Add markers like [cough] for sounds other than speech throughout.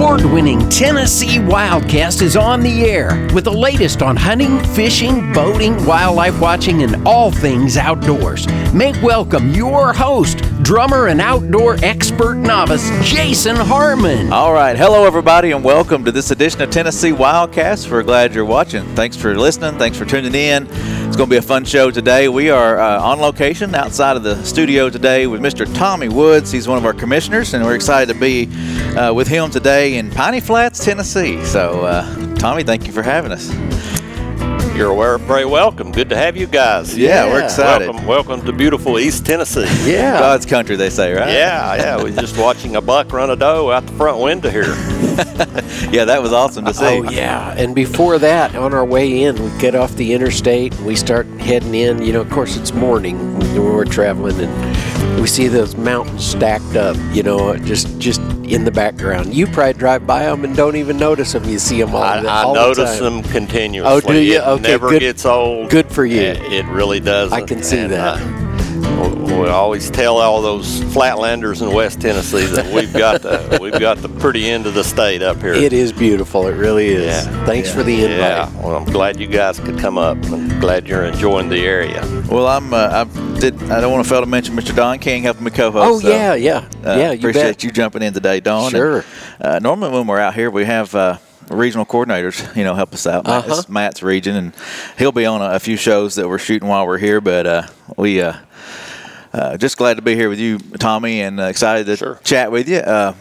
award winning Tennessee Wildcast is on the air with the latest on hunting, fishing, boating, wildlife watching, and all things outdoors. Make welcome your host, drummer and outdoor expert novice, Jason Harmon. All right. Hello, everybody, and welcome to this edition of Tennessee Wildcast. We're glad you're watching. Thanks for listening. Thanks for tuning in. It's going to be a fun show today. We are uh, on location outside of the studio today with Mr. Tommy Woods. He's one of our commissioners, and we're excited to be uh, with him today in Piney Flats, Tennessee. So, uh, Tommy, thank you for having us. You're very welcome. Good to have you guys. Yeah, we're excited. Welcome, welcome to beautiful East Tennessee. Yeah, God's country, they say, right? Yeah, yeah. We're just watching a buck run a doe out the front window here. [laughs] [laughs] yeah, that was awesome to see. Oh yeah, and before that, on our way in, we get off the interstate and we start heading in. You know, of course, it's morning when we're traveling, and we see those mountains stacked up. You know, just just in the background. You probably drive by them and don't even notice them. You see them all. I, all I notice the them continuously. Oh, do you? It okay, never good. gets old. Good for you. It, it really does. I can see that. Uh, we always tell all those flatlanders in West Tennessee that we've got the [laughs] we've got the pretty end of the state up here. It is beautiful. It really is. Yeah. Thanks yeah. for the invite. Yeah. Well, I'm glad you guys could come up. I'm glad you're enjoying the area. Well, I'm. Uh, I did. I don't want to fail to mention Mr. Don King helping me co-host. Oh so, yeah, yeah, uh, yeah. You appreciate bet. you jumping in today, Don. Sure. And, uh, normally when we're out here, we have. Uh, regional coordinators, [laughs] you know, help us out. Matt, Uh-huh. it's Matt's region, and he'll be on a, a few shows that we're shooting while we're here. But uh, we uh, uh, just glad to be here with you, Tommy, and uh, excited to Sure. chat with you. Uh,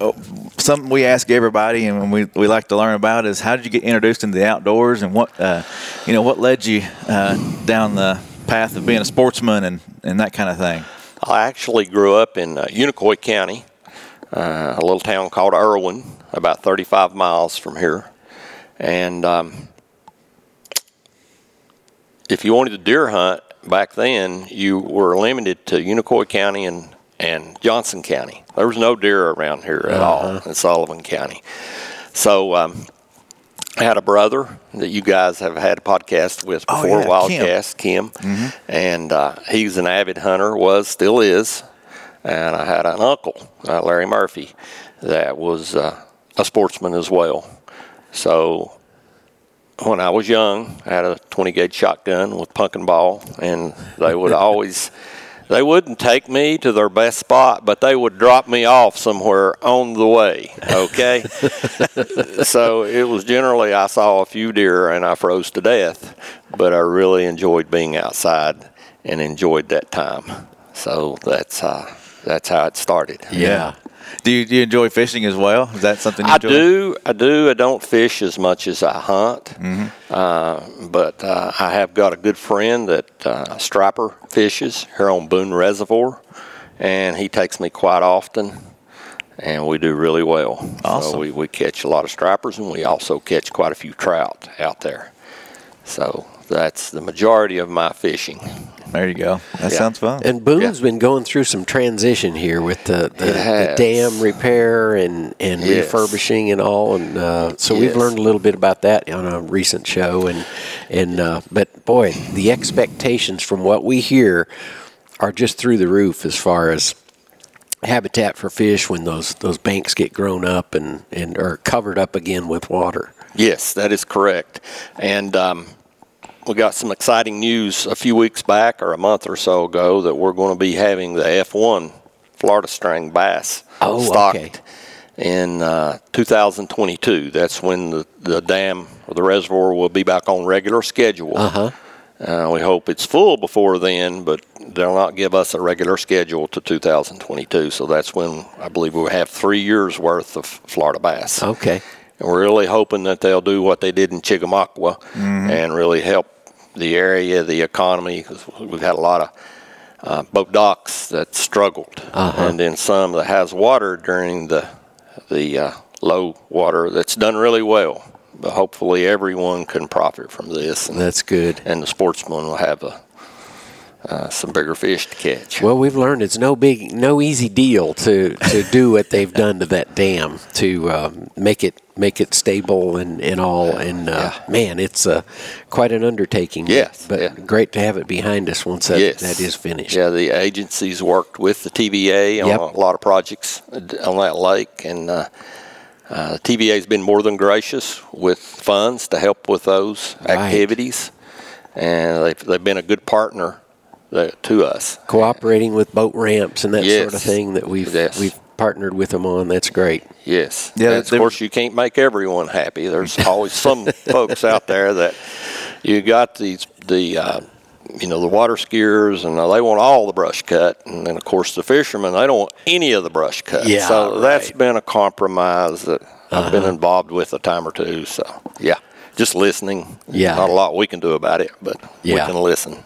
oh, something we ask everybody, and we, we like to learn about is how did you get introduced into the outdoors, and what uh, you know what led you uh, down the path of being a sportsman and, and that kind of thing. I actually grew up in uh, Unicoi County, uh, a little town called Erwin, about 35 miles from here. And um, if you wanted to deer hunt back then, you were limited to Unicoi County and, and Johnson County. There was no deer around here at all in Sullivan County. So um, I had a brother that you guys have had a podcast with Oh, before, yeah, Kim. Wildcast, Kim, and uh, he's an avid hunter, was, still is. And I had an uncle, uh, Larry Murphy, that was uh, a sportsman as well. So when I was young, I had a 20 gauge shotgun with pumpkin ball, and they would [laughs] always. They wouldn't take me to their best spot, but they would drop me off somewhere on the way. Okay, [laughs] so it was generally I saw a few deer and I froze to death, but I really enjoyed being outside and enjoyed that time. So that's uh, that's how it started. Yeah. Do you, do you enjoy fishing as well? Is that something you I enjoy? do. I do. I don't fish as much as I hunt, uh, but uh, I have got a good friend that uh, striper fishes here on Boone Reservoir, and he takes me quite often, and we do really well. Awesome. So we, we catch a lot of stripers, and we also catch quite a few trout out there. So that's the majority of my fishing. There you go. That Yeah. sounds fun. And Boone's been going through some transition here with the, the, the dam repair and, and Yes. refurbishing and all, and uh, so we've learned a little bit about that on a recent show. And and uh, but boy, the expectations from what we hear are just through the roof as far as habitat for fish when those those banks get grown up and and are covered up again with water. Yes, that is correct. And um, we got some exciting news a few weeks back or a month or so ago that we're going to be having the F1 Florida strain bass Oh, stocked okay. in uh, 2022. That's when the, the dam or the reservoir will be back on regular schedule. Uh-huh. Uh, we hope it's full before then, but they'll not give us a regular schedule to 2022. So that's when I believe we'll have three years worth of Florida bass. Okay. And we're really hoping that they'll do what they did in Chickamauga and really help the area, the economy. we've had a lot of uh, boat docks that struggled, and then some that has water during the the uh, low water that's done really well. But hopefully, everyone can profit from this, and, That's good. and the sportsmen will have a, uh, some bigger fish to catch. Well, we've learned it's no big, no easy deal to, to do what they've [laughs] done to that dam to um, make it make it stable and, and all. And uh, man, it's uh, quite an undertaking. Yes, but yeah. great to have it behind us once that, yes. that is finished. Yeah, the agencies worked with the TVA on Yep. a lot of projects on that lake, and uh, Uh, the TVA has been more than gracious with funds to help with those Right. activities, and they've, they've been a good partner uh, to us. Cooperating with boat ramps and that sort of thing that we've Yes. we've partnered with them on. That's great. Yes. Yeah, And of they- course, you can't make everyone happy. There's always some [laughs] folks out there that you got these the uh, you know the water skiers and they want all the brush cut, and then of course the fishermen they don't want any of the brush cut. Yeah, so that's right. been a compromise that I've been involved with a time or two. So yeah, just listening. Yeah. not a lot we can do about it, but we can listen.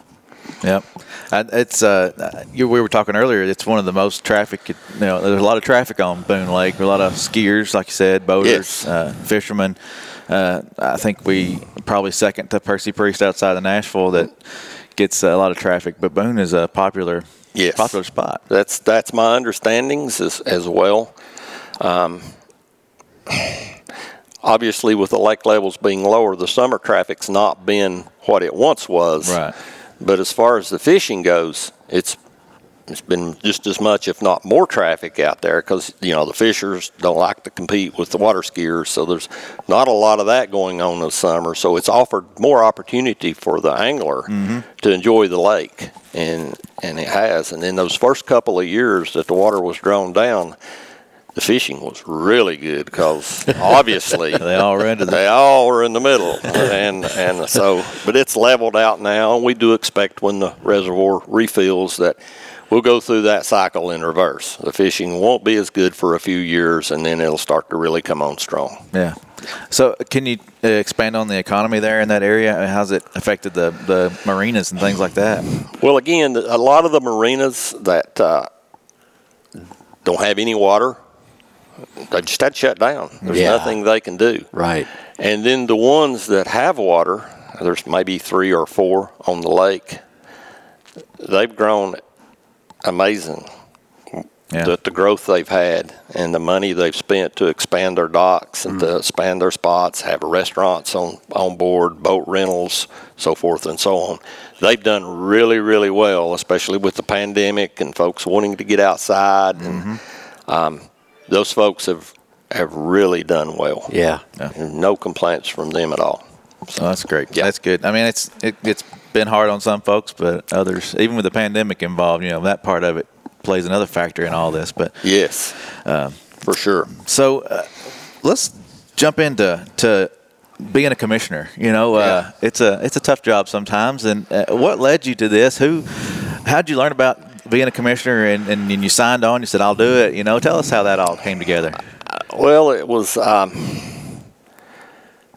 Yep. And It's uh, you, we were talking earlier. It's one of the most traffic. You know, there's a lot of traffic on Boone Lake. A lot of skiers, like you said, boaters, Yes. uh, fishermen. Uh, I think we probably second to Percy Priest outside of Nashville that gets a lot of traffic. But Boone is a popular, Yes. popular spot. That's that's my understandings as as well. Um, obviously, with the lake levels being lower, the summer traffic's not been what it once was. Right. But as far as the fishing goes, it's it's been just as much, if not more, traffic out there because you know the fishers don't like to compete with the water skiers, so there's not a lot of that going on this summer. So it's offered more opportunity for the angler mm-hmm. to enjoy the lake, and and it has. And in those first couple of years that the water was drawn down, the fishing was really good because [laughs] obviously They all run to the they all were in the middle, and and so, but it's leveled out now. We do expect when the reservoir refills that we'll go through that cycle in reverse. The fishing won't be as good for a few years, and then it'll start to really come on strong. Yeah. So, can you uh, expand on the economy there in that area? And How's it affected the, the marinas and things like that? Well, again, a lot of the marinas that uh, don't have any water, they just had to shut down. There's Yeah. nothing they can do. Right. And then the ones that have water, there's maybe three or four on the lake, they've grown amazing. Yeah. The, the growth they've had and the money they've spent to expand their docks and to expand their spots, have restaurants on, on board, boat rentals, so forth and so on. They've done really, really well, especially with the pandemic and folks wanting to get outside. And um, those folks have, have really done well. Yeah. And no complaints from them at all. So that's great. Yeah. That's good. I mean, it's it, it's been hard on some folks, but others, even with the pandemic involved, you know, that part of it plays another factor in all this. But Yes, for sure. so uh, let's jump into to being a commissioner. You know, uh, it's a it's a tough job sometimes. And uh, what led you to this? Who? How'd you learn about being a commissioner? And, and, you signed on. You said, "I'll do it." You know, tell us how that all came together. Well, it was, um,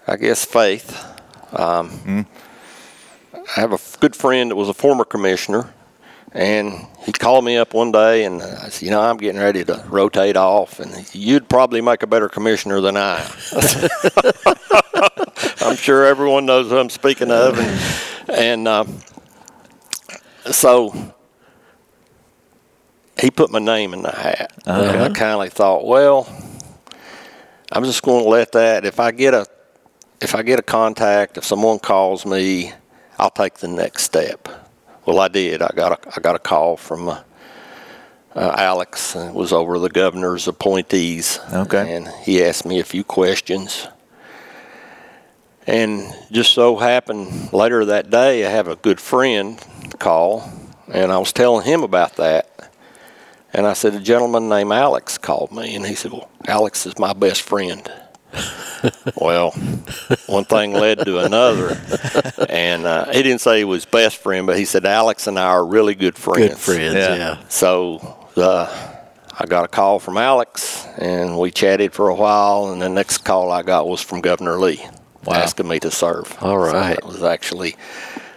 I guess, faith. Um, I have a good friend that was a former commissioner, and he called me up one day, and I said, "You know, I'm getting ready to rotate off, and you'd probably make a better commissioner than I." [laughs] I'm sure everyone knows who I'm speaking of, and, and uh, so he put my name in the hat. And I kind of thought, well, I'm just going to let that. If I get a, if I get a contact, if someone calls me, I'll take the next step. Well, I did. I got a, I got a call from uh, uh, Alex. uh, was over the governor's appointees. Okay. And he asked me a few questions. And just so happened later that day, I have a good friend call, and I was telling him about that. And I said, a gentleman named Alex called me, and he said, well, Alex is my best friend. [laughs] well, one thing led to another. And uh, he didn't say he was best friend, but he said, Alex and I are really good friends. Good friends. Yeah. Yeah. So uh, I got a call from Alex, and we chatted for a while. And the next call I got was from Governor Lee, asking me to serve. All right, So right. that was actually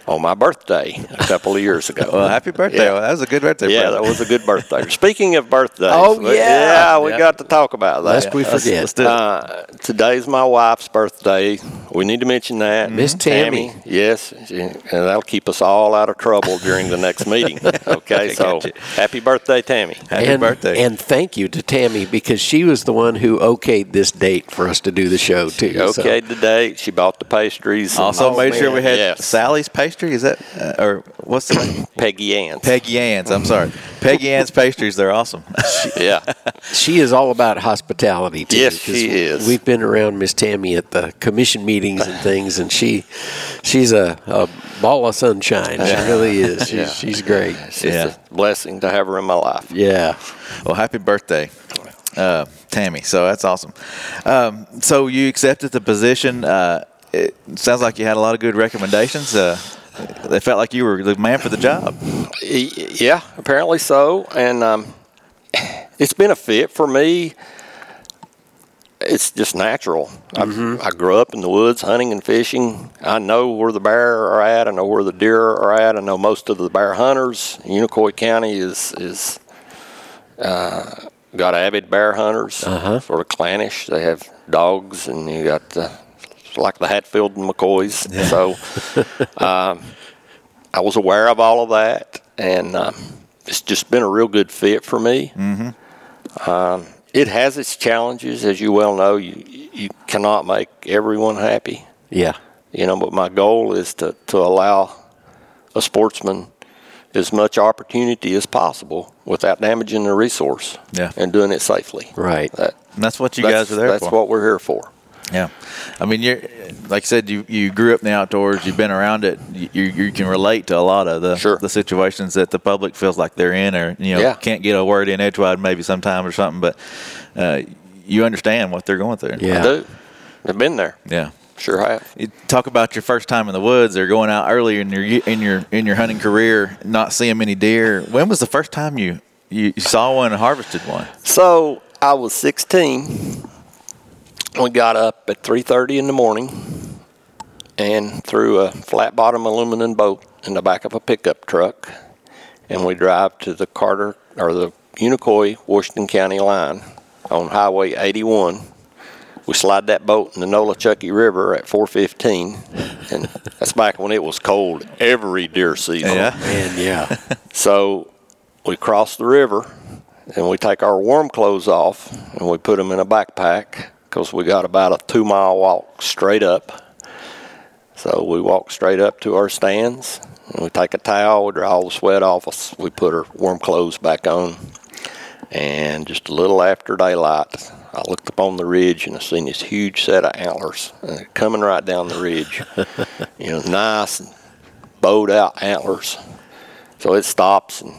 on my birthday a couple of years ago. Well, happy birthday! Yeah. Well, that was a good birthday. Yeah, present. that was a good birthday. Speaking of birthdays, Oh, we- yeah. we Yeah. got to talk about that. Lest we Let's- forget. let's. Uh, today's my wife's birthday. We need to mention that. Miss Tammy. Yes, she- and that'll keep us all out of trouble during the next meeting. [laughs] Okay, so happy birthday, Tammy. Happy and, birthday! And thank you to Tammy because she was the one who okayed this date for us to do the show too. so- the date. She bought the pastries. and- also made sure we had yes. Sally's pastry Pastry? Is that uh, or what's the name? [coughs] Peggy Ann's. Peggy Ann's. I'm sorry, Peggy Ann's pastries. They're awesome. [laughs] yeah. She is all about hospitality. Too, Yes, 'cause she is. We've been around Miss Tammy at the commission meetings and things, and she, she's a, a ball of sunshine. She really is. She's, Yeah. she's great. It's Yeah. a blessing to have her in my life. Yeah. well, happy birthday, uh, Tammy. So that's awesome. Um, so you accepted the position. Uh, it sounds like you had a lot of good recommendations. Uh, they felt like you were the man for the job. Yeah, apparently so. And um, it's been a fit for me. It's just natural. I, I grew up in the woods hunting and fishing. I know where the bear are at. I know where the deer are at. I know most of the bear hunters. Unicoi County is is uh, got avid bear hunters, Uh-huh. sort of clannish. They have dogs, and you got the, like the Hatfield and McCoys. So [laughs] um, I was aware of all of that, and um, it's just been a real good fit for me. Mm-hmm. Um, it has its challenges, as you well know. You you cannot make everyone happy, Yeah. you know. But my goal is to to allow a sportsman as much opportunity as possible without damaging the resource, Yeah. and doing it safely. Right. That, And that's what you that's, guys are there That's for. what we're here for. Yeah, I mean, you're like I said, you you grew up in the outdoors. You've been around it. You you can relate to a lot of the Sure. the situations that the public feels like they're in, or you know, Yeah. can't get a word in edgewise maybe sometimes or something. But uh, you understand what they're going through. Yeah. I do. I've been there. yeah. Sure have. You talk about your first time in the woods or going out earlier in your in your in your hunting career, not seeing many deer. When was the first time you you saw one and harvested one? So I was 16. We got up at 3:30 in the morning and threw a flat bottom aluminum boat in the back of a pickup truck, and we drive to the Carter or the Unicoi Washington County line on Highway 81. We slide that boat in the Nolichucky River at 4:15, and that's back when it was cold every deer season. Yeah. Man, yeah. [laughs] So we cross the river and we take our warm clothes off and we put them in a backpack because we got about a two mile walk straight up. So we walk straight up to our stands and we take a towel, we dry all the sweat off us, we put our warm clothes back on. And just a little after daylight, I looked up on the ridge and I seen this huge set of antlers coming right down the ridge. [laughs] you know, nice bowed out antlers. So it stops and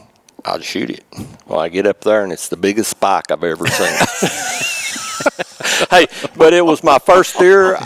I shoot it. Well, I get up there and it's the biggest spike I've ever seen. [laughs] [laughs] hey, but it was my first deer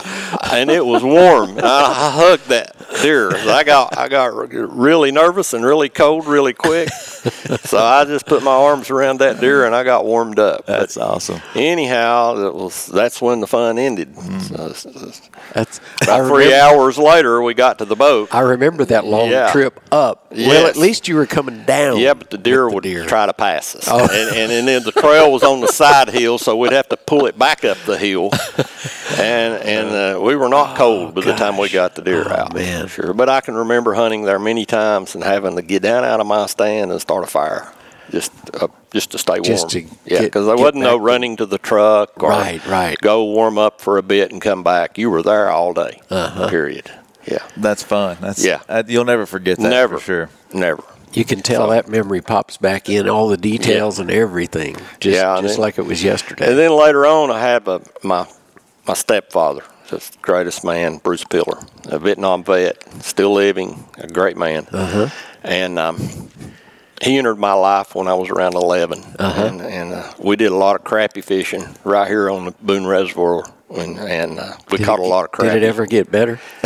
and it was warm. I, I hugged that deer. I got I got really nervous and really cold really quick. So I just put my arms around that deer and I got warmed up. But That's awesome. anyhow, it was that's when the fun ended. So, it's- it's- That's about three hours later, we got to the boat. I remember that long Yeah. trip up. Well, at least you were coming down. Yeah, but the deer the would deer. try to pass us, Oh. and, and and then the trail was on the side hill, so we'd have to pull it back up the hill, [laughs] and and uh, we were not cold by the time we got the deer Oh, out. man. Sure. But I can remember hunting there many times and having to get down out of my stand and start a fire, just uh, just to stay warm. Just to yeah, because there wasn't no running to the truck or Right, right. go warm up for a bit and come back. You were there all day. Uh-huh. Period. Yeah. That's fun. That's Yeah. uh, you'll never forget that. Never. for sure. Never. You can tell that memory pops back in, all the details and everything, just Yeah, and just then- like it was yesterday. And then later on, I had a, my my stepfather, just the greatest man, Bruce Pillar, a Vietnam vet, still living, a great man. Uh-huh. And um, he entered my life when I was around 11. And, and uh, we did a lot of crappie fishing right here on the Boone Reservoir. And, and uh, we Did caught it- a lot of crappie. Did it ever get better? [laughs]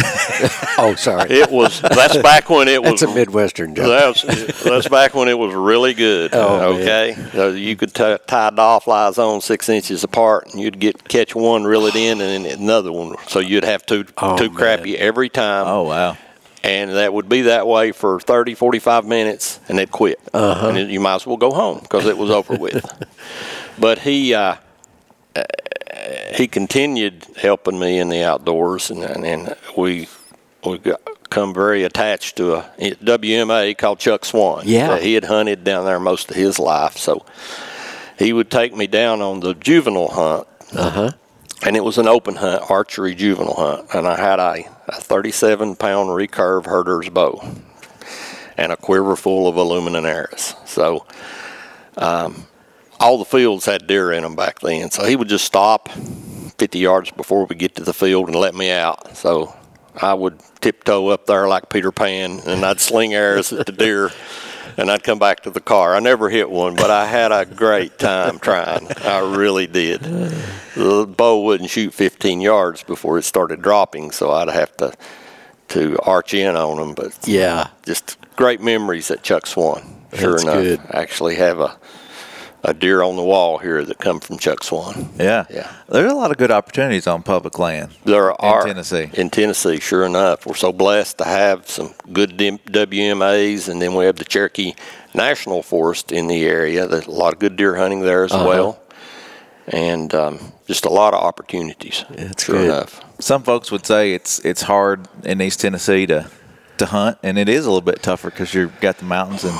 oh, sorry. It was, that's back when it [laughs] was. That's a Midwestern joke. That's, that's back when it was really good. Oh, okay, so you could t- tie doll flies on six inches apart, and you'd get catch one, reel it in, and then another one. So you'd have two Oh, two man. crappie every time, Oh wow. and that would be that way for 30, 45 minutes, and they'd quit, Uh-huh. and you might as well go home because it was over with. [laughs] But he. Uh, uh, he continued helping me in the outdoors, and, and, and we we got come very attached to a WMA called Chuck Swan. Yeah. that he had hunted down there most of his life, so he would take me down on the juvenile hunt. Uh huh. and it was an open hunt, archery juvenile hunt, and I had a, a 37 pound recurve Herter's bow and a quiver full of aluminum arrows. So, um, all the fields had deer in them back then. So he would just stop 50 yards before we get to the field and let me out. So I would tiptoe up there like Peter Pan and I'd sling arrows at the deer and I'd come back to the car. I never hit one, but I had a great time trying. I really did. The bow wouldn't shoot 15 yards before it started dropping, so I'd have to to arch in on them. But Yeah. just great memories at Chuck Swan. Sure That's enough, good. I actually have a a deer on the wall here that come from Chuck Swan. Yeah. Yeah. There's a lot of good opportunities on public land. There are in Tennessee. In Tennessee, sure enough, we're so blessed to have some good WMAs, and then we have the Cherokee National Forest in the area. There's a lot of good deer hunting there as Uh-huh. well, and um, just a lot of opportunities. That's sure good. enough. Some folks would say it's it's hard in East Tennessee to to hunt, and it is a little bit tougher because you've got the mountains and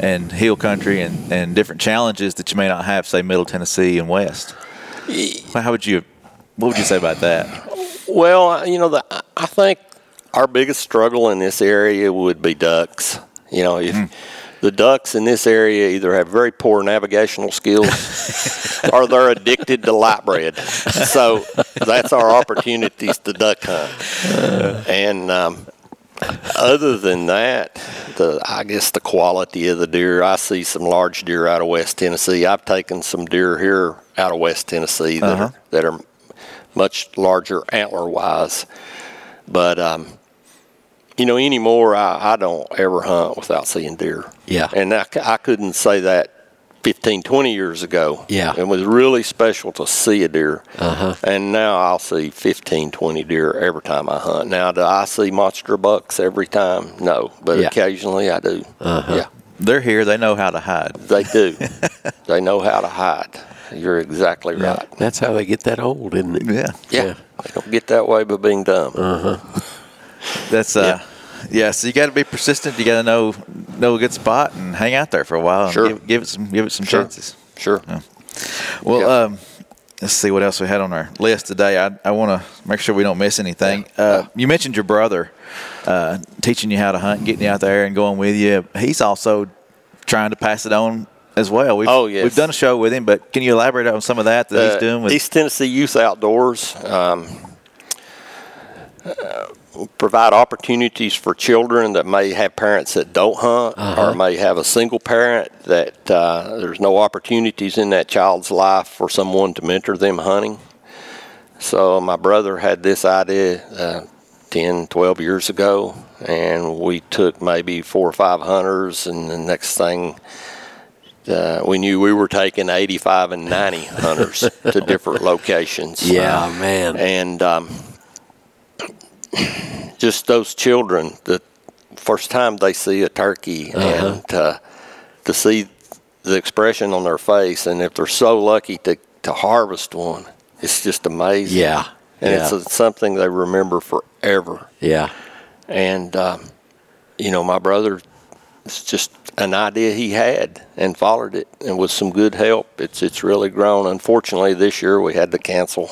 and hill country and, and different challenges that you may not have, say, Middle Tennessee and West. How would you? What would you say about that? Well, uh, you know, the, I think our biggest struggle in this area would be ducks. You know, if the ducks in this area either have very poor navigational skills [laughs] or they're addicted to light bread. So that's our opportunities to duck hunt. And um, other than that, the I guess the quality of the deer. I see some large deer out of West Tennessee. I've taken some deer here out of West Tennessee that Uh-huh. are that are much larger antler wise. But um, you know, anymore I, I don't ever hunt without seeing deer. Yeah. And I, c- I couldn't say that 15, 20 years ago. Yeah. It was really special to see a deer. Uh-huh. And now I'll see 15, 20 deer every time I hunt. Now, do I see monster bucks every time? No. But Yeah. occasionally I do. Uh-huh. Yeah. They're here. They know how to hide. They do. [laughs] they know how to hide. You're exactly right. That's how they get that old, isn't it? Yeah. Yeah. They don't get that way by being dumb. Uh-huh. That's uh. Yeah. so you got to be persistent. You got to know know a good spot and hang out there for a while. And Sure. Give, give it some give it some Sure. chances. Sure. Well, Yeah. um, let's see what else we had on our list today. I, I want to make sure we don't miss anything. Uh, you mentioned your brother uh, teaching you how to hunt, getting you out there and going with you. He's also trying to pass it on as well. We've, Oh, yes. We've done a show with him, but can you elaborate on some of that that he's Uh, doing with? East Tennessee Youth Outdoors um, uh, provide opportunities for children that may have parents that don't hunt or may have a single parent that uh, there's no opportunities in that child's life for someone to mentor them hunting. So my brother had this idea uh, 10, 12 years ago, and we took maybe four or five hunters, and the next thing uh, we knew we were taking 85 and 90 [laughs] hunters to different locations. Yeah, man. And um, [coughs] just those children, the first time they see a turkey and uh, to see the expression on their face, and if they're so lucky to, to harvest one, it's just amazing. Yeah. And yeah. it's a, something they remember forever. yeah. And, um, you know, my brother, it's just an idea he had and followed it. And with some good help, it's, it's really grown. Unfortunately, this year we had to cancel.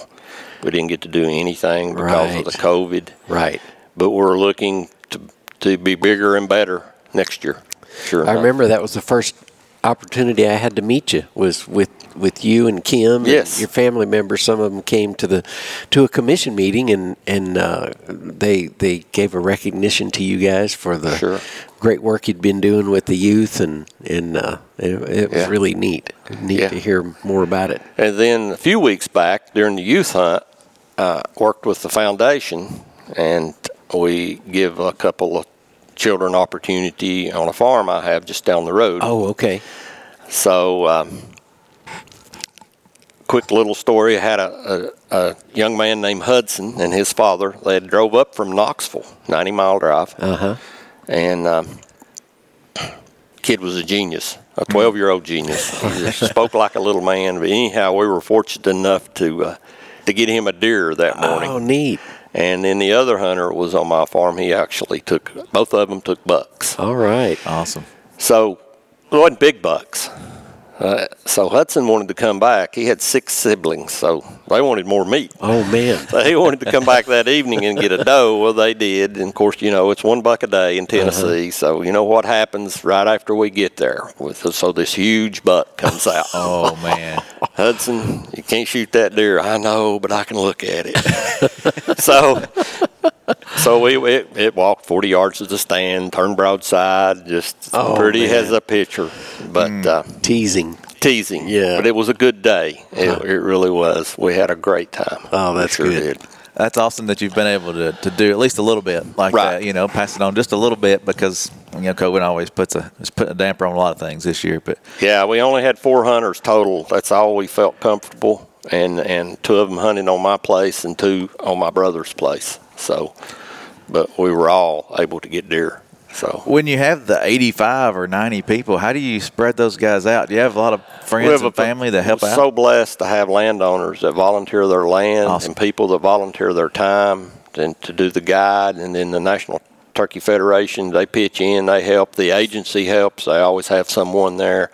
We didn't get to do anything because of the COVID. Right. But we're looking to, to be bigger and better next year. Sure. I enough. remember that was the first opportunity I had to meet you was with with you and Kim Yes. and your family members. Some of them came to the to a commission meeting and and uh, they they gave a recognition to you guys for the Sure. great work you'd been doing with the youth and and uh, it, it was Yeah. really neat neat Yeah. to hear more about it. And then a few weeks back during the youth hunt, uh, worked with the foundation, and we give a couple of children opportunity on a farm I have just down the road. Oh, okay. So, um, quick little story. I had a, a, a young man named Hudson and his father. They drove up from Knoxville, 90 mile drive, Uh huh. and um, kid was a genius, a 12 year old genius. He just [laughs] spoke like a little man. But anyhow, we were fortunate enough to uh, to get him a deer that morning. Oh, neat. And then the other hunter was on my farm. He actually took both of them took bucks. All right. awesome. So it wasn't big bucks. Uh, so Hudson wanted to come back. He had six siblings, so they wanted more meat. Oh man. [laughs] So he wanted to come back that evening and get a doe. Well, they did. And of course, you know, it's one buck a day in Tennessee. So you know what happens right after we get there? With so this huge buck comes [laughs] out. Oh man. Hudson, you can't shoot that deer. I know, but I can look at it. [laughs] so, so we it, it walked 40 yards to the stand, turned broadside, just Oh, pretty man. as a picture, but uh, Teasing. teasing. Yeah. but it was a good day. It, it really was. We had a great time. Oh, that's sure good. Did. That's awesome that you've been able to, to do at least a little bit like Right. that. You know, pass it on just a little bit because you know COVID always puts a it's putting a damper on a lot of things this year. But Yeah, we only had four hunters total. That's all we felt comfortable, and and two of them hunting on my place and two on my brother's place. So, but we were all able to get deer. So when you have the 85 or 90 people, how do you spread those guys out? Do you have a lot of friends We have and a- family that help we're out? So blessed to have landowners that volunteer their land Awesome. and people that volunteer their time and to do the guide, and then the National Turkey Federation they pitch in, they help. The agency helps. They always have someone there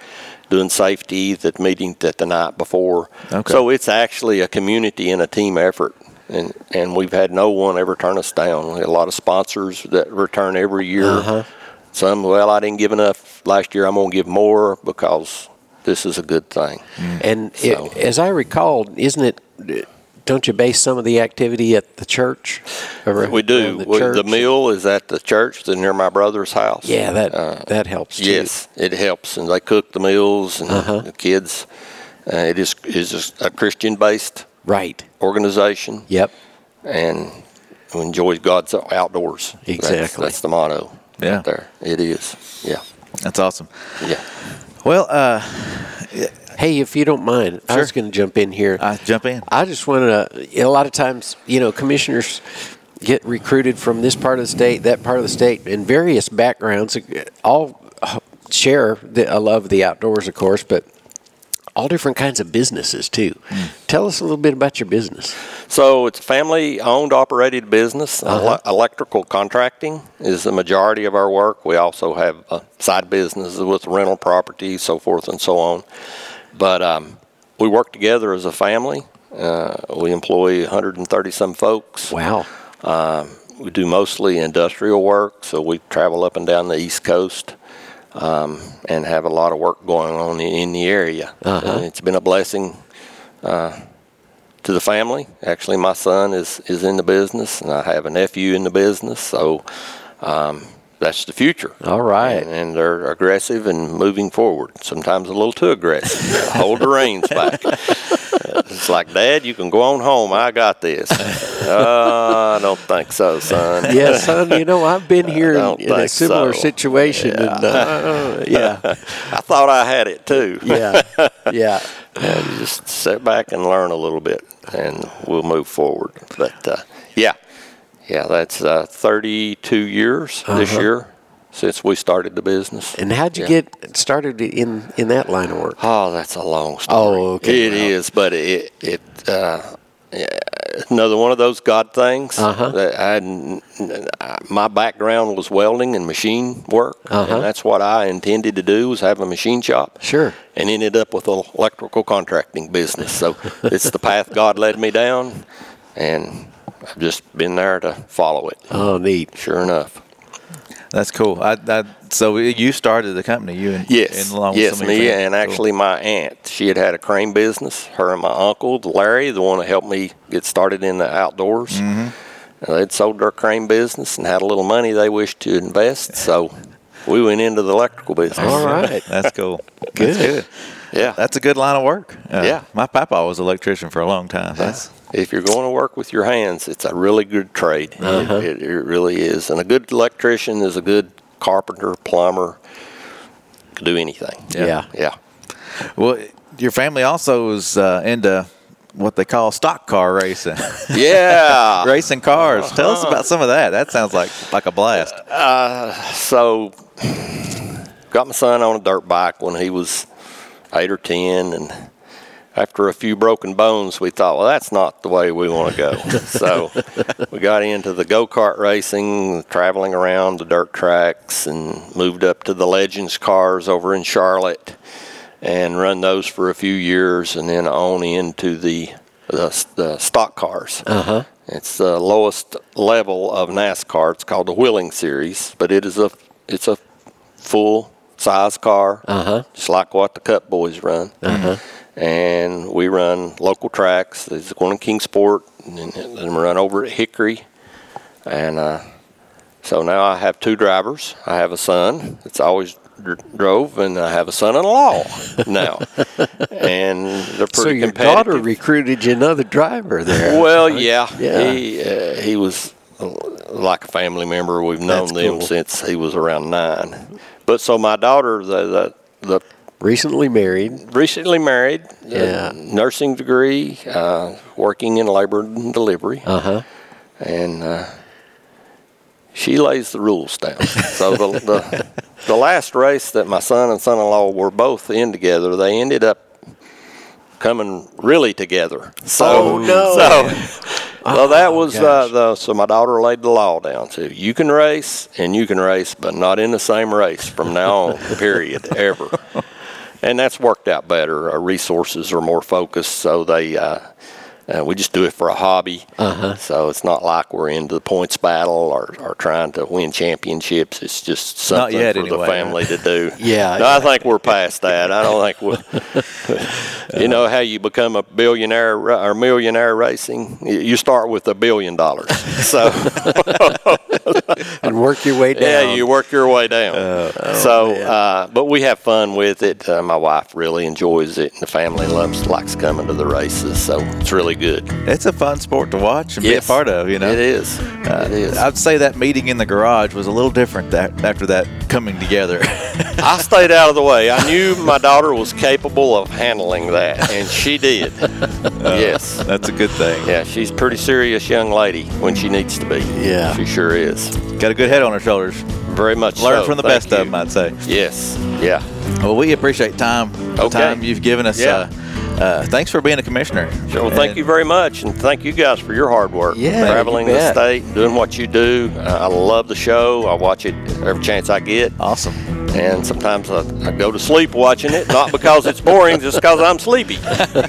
doing safety that meeting that the night before. Okay. So it's actually a community and a team effort. And, and we've had no one ever turn us down. We had a lot of sponsors that return every year. Uh-huh. Some, well, I didn't give enough last year. I'm going to give more because this is a good thing. And So- it, as I recall, isn't it? Don't you base some of the activity at the church? Around- We do. The, We- church? the meal is at the church that's near my brother's house. Yeah, that Uh, that helps too. Yes, it helps, and they cook the meals and Uh-huh. the kids. Uh, it is is a Christian-based Right. organization, Yep. and who enjoys God's outdoors. That's- Exactly. That's, the motto. Yeah. Right there. It is. Yeah. That's awesome. Yeah. Well, uh, Hey, if you don't mind, I Sure. was going to jump in here. I jump in. I just want to. A lot of times, you know, commissioners get recruited from this part of the state, that part of the state, and various backgrounds. All share the, a love of the outdoors, of course, but all different kinds of businesses too. Tell us a little bit about your business. So it's a family-owned, operated business. Ele- electrical contracting is the majority of our work. We also have uh, side businesses with rental properties, so forth and so on. But um, we work together as a family. Uh, we employ 130 some folks. Wow. Um, we do mostly industrial work, so we travel up and down the East Coast um, and have a lot of work going on in, the area. Uh-huh. And it's been a blessing uh, to the family. Actually, my son is, is in the business, and I have a nephew in the business, so um, that's the future. All right. And, and they're aggressive and moving forward. Sometimes a little too aggressive. [laughs] Hold the reins back. It's like, Dad, you can go on home. I got this. [laughs] uh, I don't think so, son. Yeah, son. You know, I've been here in, a similar so. situation, and uh, [laughs] yeah, I thought I had it too. yeah, yeah. Yeah, just sit back and learn a little bit, and we'll move forward. But uh, yeah, yeah, that's uh, 32 years this Uh-huh. year since we started the business. And how'd you Yeah. get started in in that line of work? Oh, that's a long story. Oh, okay, It well. is, but it it uh, another one of those God things. Uh-huh. That I, I- my background was welding and machine work, Uh-huh. and that's what I intended to do was have a machine shop. Sure. And ended up with an electrical contracting business. So it's the path God led me down, and I've just been there to follow it. Oh, neat. Sure enough. That's cool. I, I, so you started the company, you and Yes, and along with yes, some me and Cool. actually my aunt. She had had a crane business. Her and my uncle Larry, the one that helped me get started in the outdoors. Mm-hmm. And they'd sold their crane business and had a little money they wished to invest, so we went into the electrical business. All right. [laughs] That's cool. Good. That's good. Yeah, That's a good line of work. Uh, Yeah. My papa was an electrician for a long time. That's if you're going to work with your hands, it's a really good trade. It- Uh-huh. It, it really is, and a good electrician is a good carpenter, plumber. Could do anything. Yeah. Yeah. well. Your family also is uh, into what they call stock car racing, [laughs] Yeah. [laughs] racing cars. Tell us about some of that. That sounds like like a blast. so got my son on a dirt bike when he was eight or ten and after a few broken bones we thought well that's not the way we want to go [laughs] so we got into the go-kart racing traveling around the dirt tracks and moved up to the legends cars over in charlotte and run those for a few years, and then on into the the, the stock cars. Uh huh. It's the lowest level of NASCAR. It's called the Whelen Series, but it is a it's a full size car, Uh-huh. just like what the Cup boys run. Uh-huh. And we run local tracks. There's one in Kingsport, and then we run over at Hickory, and uh, so now I have two drivers. I have a son that's always dr- drove, and I have a son-in-law [laughs] now, and they're pretty So your competitive. daughter recruited you another driver there. Well, yeah, Yeah. he uh, he was uh, like a family member. We've known That's them cool. since he was around nine. But so my daughter, the the, the Recently married. recently married, Yeah. nursing degree, uh, working in labor and delivery, Uh huh. and uh, she lays the rules down. so the, the [laughs] the last race that my son and son-in-law were both in together, they ended up coming really together. So, Oh, no. So, [laughs] that was uh, the so my daughter laid the law down too. You can race and you can race, but not in the same race from now on. [laughs] period, ever. And that's worked out better. Our resources are more focused, so they. Uh, uh, we just do it for a hobby. Uh-huh. So it's not like we're into the points battle or, or trying to win championships. It's just something yet, for anyway. the family to do. [laughs] Yeah, No, I think we're past that. I don't think we. [laughs] you know how you become a billionaire or millionaire racing? You- start with a billion dollars. [laughs] So And work your way down. yeah, you work your way down. so, uh, but we have fun with it. Uh, my wife really enjoys it, and the family loves likes coming to the races. So it's really good. It's a fun sport to watch and Yes. be a part of. You know, It is. it is. I'd say that meeting in the garage was a little different that after that coming together. I [laughs] stayed out of the way. I knew my daughter was capable of handling that, and she did. [laughs] yes. That's a good thing. Yeah, she's a pretty serious young lady when she needs to be. Yeah. She sure is. Got a good head on her shoulders. Very much Learn so. from the Thank best you. of them, I'd say. Yes. Yeah. Well, we appreciate time. The Okay. time you've given us. Yeah. Uh, uh, thanks for being a commissioner. Sure. Well, thank And you very much, and thank you guys for your hard work. Yeah, Traveling the state, doing what you do. Uh, I love the show. I watch it every chance I get. Awesome. And sometimes I, I go to sleep watching it, not because it's boring, just because I'm sleepy. [laughs]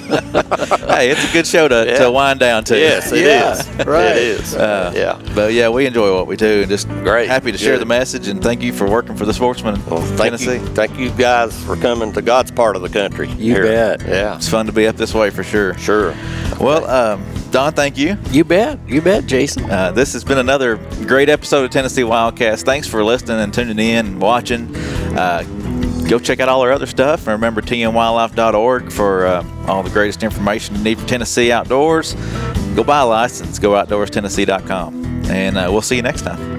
hey, it's a good show to, Yeah. to wind down to. Yes, it Yeah, is. right. It is. Uh, yeah. But yeah, we enjoy what we do and just Great. happy to share the message and thank you for working for the Sportsman in Well, thank Tennessee. you, thank you guys for coming to God's part of the country. You here. bet. Yeah, It's fun to be up this way for sure. sure. Well, um, Don, thank you. You bet. You bet, Jason. Uh, this has been another great episode of Tennessee Wildcast. Thanks for listening and tuning in and watching. Uh, go check out all our other stuff. And remember tnwildlife.org for uh, all the greatest information you need for Tennessee outdoors. Go buy a license. Go outdoorstennessee.com. And uh, we'll see you next time.